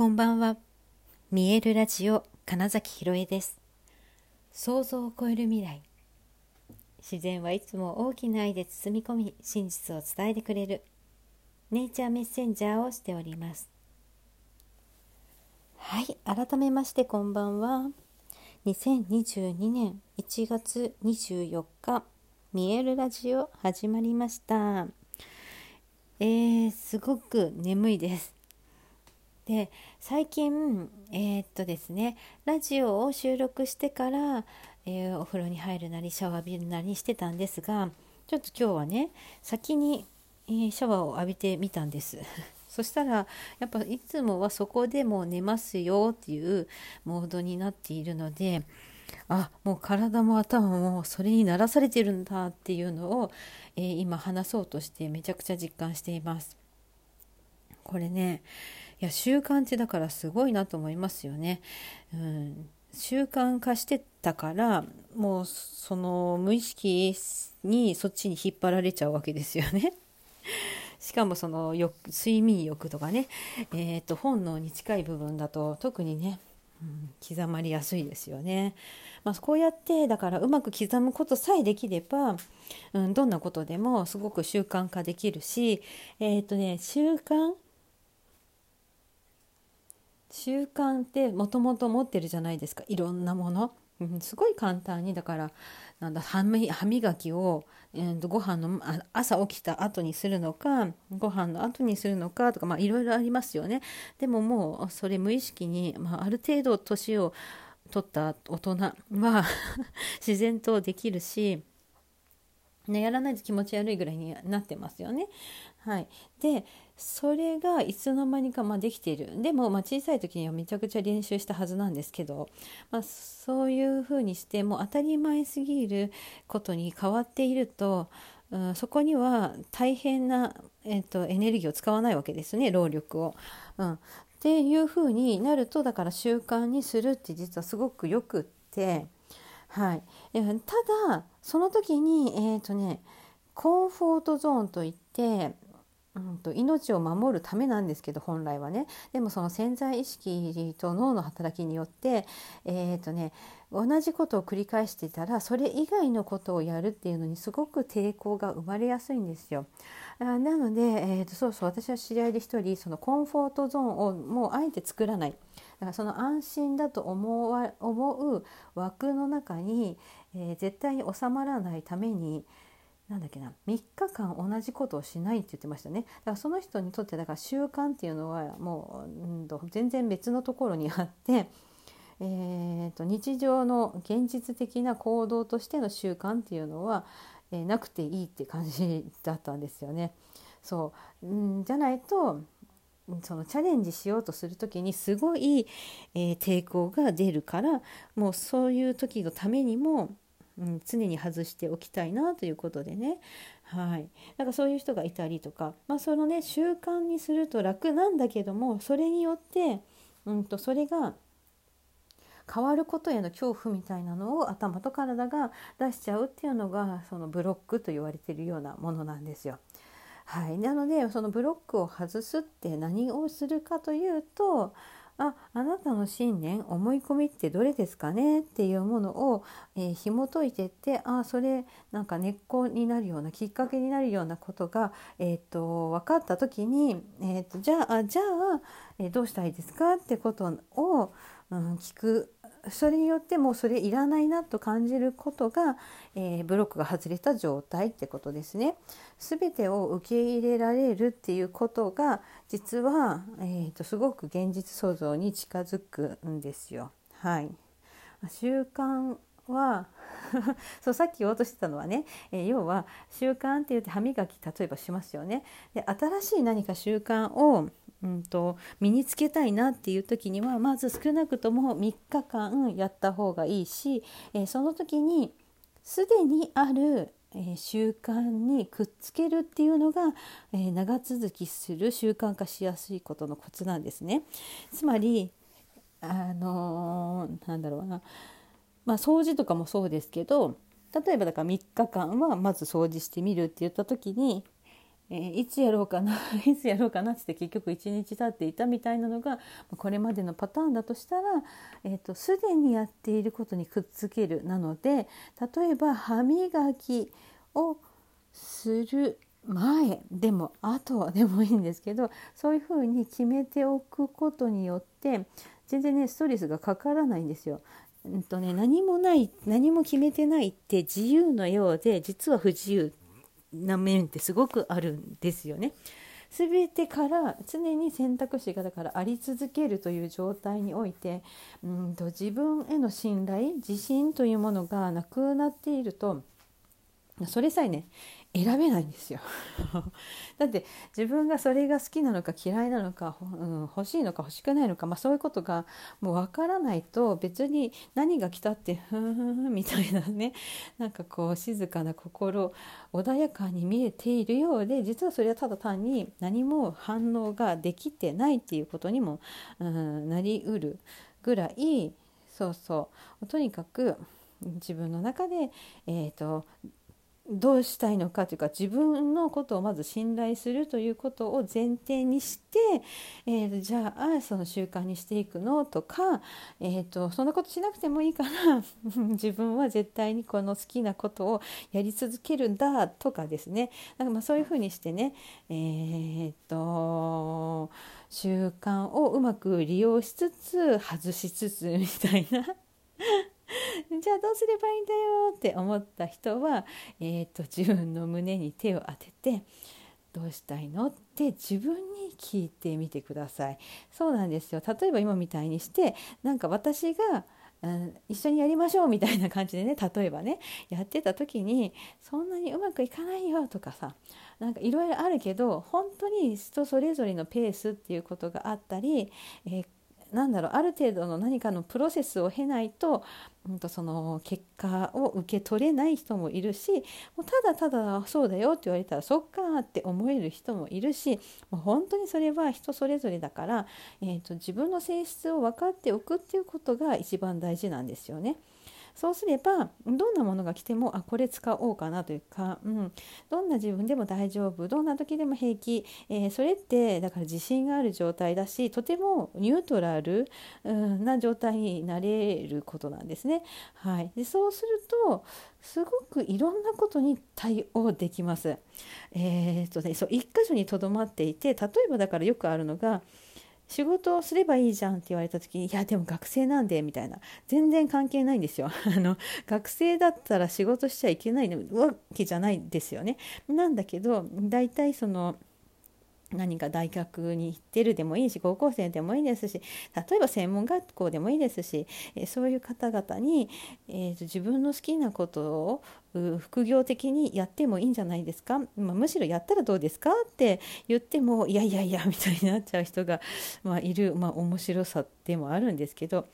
こんばんは。見えるラジオ金崎ひろえです。想像を超える未来。自然はいつも大きな愛で包み込み、真実を伝えてくれるネイチャーメッセンジャーをしております。はい、改めましてこんばんは。2022年1月24日、見えるラジオ始まりました。えー、すごく眠いです。で最近えー、っとですねラジオを収録してから、えー、お風呂に入るなりシャワー浴びるなりしてたんですがちょっと今日はね先に、えー、シャワーを浴びてみたんです。そしたらやっぱいつもはそこでもう寝ますよっていうモードになっているのであもう体も頭もそれに慣らされてるんだっていうのを、えー、今話そうとしてめちゃくちゃ実感しています。これねや習慣ってだからすごいなと思いますよね。うん、習慣化してたからもうその無意識にそっちに引っ張られちゃうわけですよね。しかもその欲睡眠欲とかね、えーと、本能に近い部分だと特にね、うん、刻まりやすいですよね。まあ、こうやってだからうまく刻むことさえできれば、うん、どんなことでもすごく習慣化できるし、えっ、ー、とね、習慣習慣ってもともと持ってるじゃないですか。いろんなもの、すごい簡単に。だからなんだ歯磨きを、えー、ご飯の朝起きた後にするのかご飯の後にするのかとかまあいろいろありますよね。でももうそれ無意識に、まあ、ある程度年を取った大人は 自然とできるしね、やらないと気持ち悪いぐらいになってますよね。はい、でそれがいつの間にかまできているでもま小さい時にはめちゃくちゃ練習したはずなんですけど、まあ、そういうふうにしてもう当たり前すぎることに変わっていると、うん、そこには大変な、えーと、エネルギーを使わないわけですね労力を。うん、っていうふうになるとだから習慣にするって実はすごくよくって。はい、ただその時にえっ、ー、とねコンフォートゾーンといってうんと、命を守るためなんですけど本来はねでもその潜在意識と脳の働きによって、えーとね、同じことを繰り返していたらそれ以外のことをやるっていうのにすごく抵抗が生まれやすいんですよ。あなので、えーと、そうそう私は知り合いで一人そのコンフォートゾーンをもうあえて作らない。だからその安心だと思わ思う枠の中に、えー、絶対に収まらないために、なんだっけな3日間同じことをしないって言ってましたねだからその人にとってだから習慣っていうのはもう、うんと、全然別のところにあって、えーと、日常の現実的な行動としての習慣っていうのは、えー、なくていいって感じだったんですよね。そう、うん、じゃないとそのチャレンジしようとする時にすごい、えー、抵抗が出るからもうそういう時のためにもうん、常に外しておきたいなということでね。はい。なんかそういう人がいたりとか、まあ、そのね習慣にすると楽なんだけどもそれによって、うんと、それが変わることへの恐怖みたいなのを頭と体が出しちゃうっていうのがそのブロックと言われてるようなものなんですよ。はい、なのでそのブロックを外すって何をするかというとああなたの信念思い込みってどれですかね？っていうものを、えー、紐解いてってあそれなんか根っこになるようなきっかけになるようなことが、えーと、分かった時に、えーと、じゃあじゃあ、えー、どうしたらいいですか？ってことを、うん、聞くそれによってもうそれいらないなと感じることが、えー、ブロックが外れた状態ってことですね。全てを受け入れられるっていうことが実は、えーと、すごく現実創造に近づくんですよ。はい、習慣は そうさっき言おうとしてたのはね、えー、要は習慣って言って歯磨き例えばしますよね。で新しい何か習慣をうんと、身につけたいなっていう時にはまず少なくとも3日間やった方がいいし、えー、その時にすでにある、えー、習慣にくっつけるっていうのが、えー、長続きする習慣化しやすいことのコツなんですね。つまりあのなんだろうな、まあ、掃除とかもそうですけど例えばだから3日間はまず掃除してみるって言った時にえー、いつやろうかな いつやろうかなって結局1日経っていたみたいなのがこれまでのパターンだとしたら、えーと、すでにやっていることにくっつけるなので例えば歯磨きをする前でも後でもいいんですけどそういうふうに決めておくことによって全然ねストレスがかからないんですよ。うんとね、何もない何も決めてないって自由のようで実は不自由な面ってすごくあるんですよね。全てから常に選択肢がだからあり続けるという状態においてうんと自分への信頼自信というものがなくなっているとそれさえね選べないんですよ。だって自分がそれが好きなのか嫌いなのか、うん、欲しいのか欲しくないのか、まあ、そういうことがもう分からないと別に何が来たってふんふんみたいなねなんかこう静かな心穏やかに見えているようで実はそれはただ単に何も反応ができてないっていうことにも、うん、なりうるぐらいそうそう。とにかく自分の中で、えーとどうしたいのかというか自分のことをまず信頼するということを前提にして、えー、じゃあその習慣にしていくのとか、えーと、そんなことしなくてもいいから 自分は絶対にこの好きなことをやり続けるんだとかですね。なんかまあそういうふうにしてね、えーと習慣をうまく利用しつつ外しつつみたいな。じゃあどうすればいいんだよって思った人は、えーと、自分の胸に手を当ててどうしたいのって自分に聞いてみてください。そうなんですよ例えば今みたいにしてなんか私がうん、一緒にやりましょうみたいな感じでね例えばねやってた時にそんなにうまくいかないよとかさなんかいろいろあるけど本当に人それぞれのペースっていうことがあったり、えーなんだろうある程度の何かのプロセスを経ないと,、うん、とその結果を受け取れない人もいるしもうただただそうだよって言われたらそっかって思える人もいるしもう本当にそれは人それぞれだから、えーと自分の性質を分かっておくっていうことが一番大事なんですよね。そうすればどんなものが来てもあこれ使おうかなというか、うん、どんな自分でも大丈夫どんな時でも平気、えー、それってだから自信がある状態だしとてもニュートラル、うん、な状態になれることなんですね。はい、でそうするとすごくいろんなことに対応できます。えー、っとね、そう1箇所にとどまっていて例えばだからよくあるのが仕事をすればいいじゃんって言われた時にいやでも学生なんでみたいな。全然関係ないんですよ。あの学生だったら仕事しちゃいけないわけじゃないですよね。なんだけど大体その何か大学に行ってるでもいいし高校生でもいいですし例えば専門学校でもいいですし、えそういう方々に、えーと、自分の好きなことを副業的にやってもいいんじゃないですか、まあ、むしろやったらどうですか？って言ってもいやいやいやみたいになっちゃう人が、まあ、いる、まあ、面白さでもあるんですけど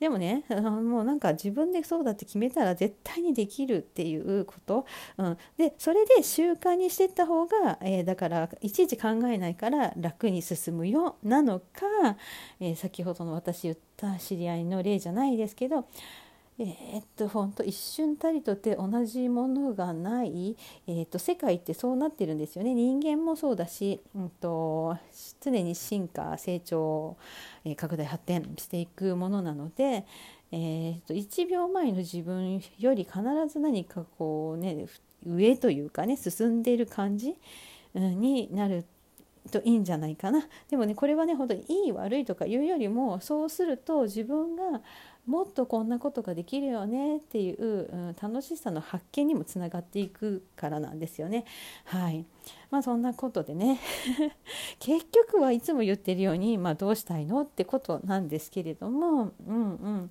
でもね もうなんか自分でそうだって決めたら絶対にできるっていうこと、うん、でそれで習慣にしてった方が、えー、だからいちいち考えないから楽に進むよ。なのか、えー、先ほどの私言った知り合いの例じゃないですけどえー、っと本当一瞬たりとて同じものがない、えー、っと世界ってそうなってるんですよね。人間もそうだし、うんと、常に進化成長、えー、拡大発展していくものなので、えー、っと1秒前の自分より必ず何かこうね上というかね進んでいる感じ、うん、になるといいんじゃないかな。でもねこれはね本当にいい悪いとかいうよりもそうすると自分がもっとこんなことができるよねっていう、うん、楽しさの発見にもつながっていくからなんですよね。はい。まあそんなことでね。結局はいつも言ってるように、まあ、どうしたいのってことなんですけれども、うんうん。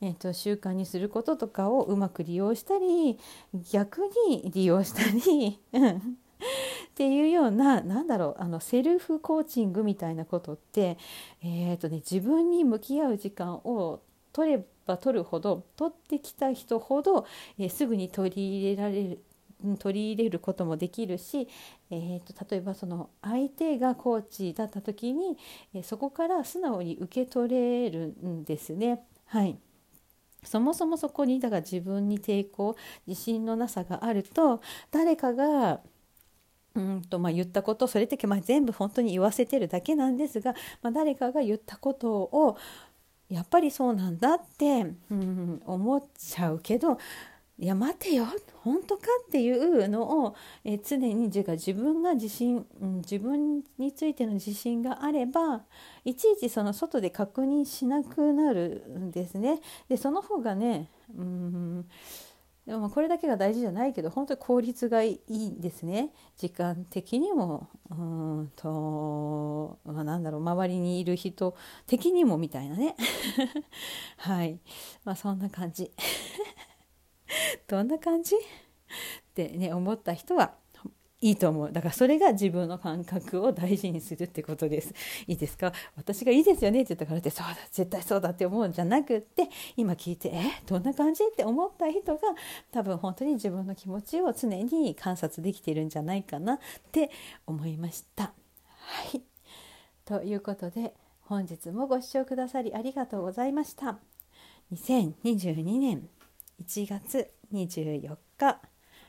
えーと、習慣にすることとかをうまく利用したり逆に利用したりっていうような何だろうあのセルフコーチングみたいなことって、えーとね、自分に向き合う時間を取れば取るほど取ってきた人ほど、えー、すぐに取り入れられる取り入れることもできるし、えーと、例えばその相手がコーチだった時に、えー、そこから素直に受け取れるんですね。はいそもそもそこにだから自分に抵抗自信のなさがあると誰かがうんとまあ、言ったことそれって、まあ、全部本当に言わせてるだけなんですが、まあ、誰かが言ったことをやっぱりそうなんだって、うん、思っちゃうけどいや待てよ本当かっていうのを、え常に自分が自信、うん、自分についての自信があればいちいちその外で確認しなくなるんですね。でその方がねうんでもこれだけが大事じゃないけど本当に効率がいいんですね。時間的にも。うんと、まあ、なんだろう周りにいる人的にもみたいなね。はい。まあそんな感じ。どんな感じ？ってね思った人はいいと思う。だからそれが自分の感覚を大事にするってことです。いいですか？私がいいですよねって言ったからってそうだ絶対そうだって思うんじゃなくって今聞いてえ？どんな感じ？って思った人が多分本当に自分の気持ちを常に観察できているんじゃないかなって思いました。はい。ということで本日もご視聴くださりありがとうございました。2022年1月24日。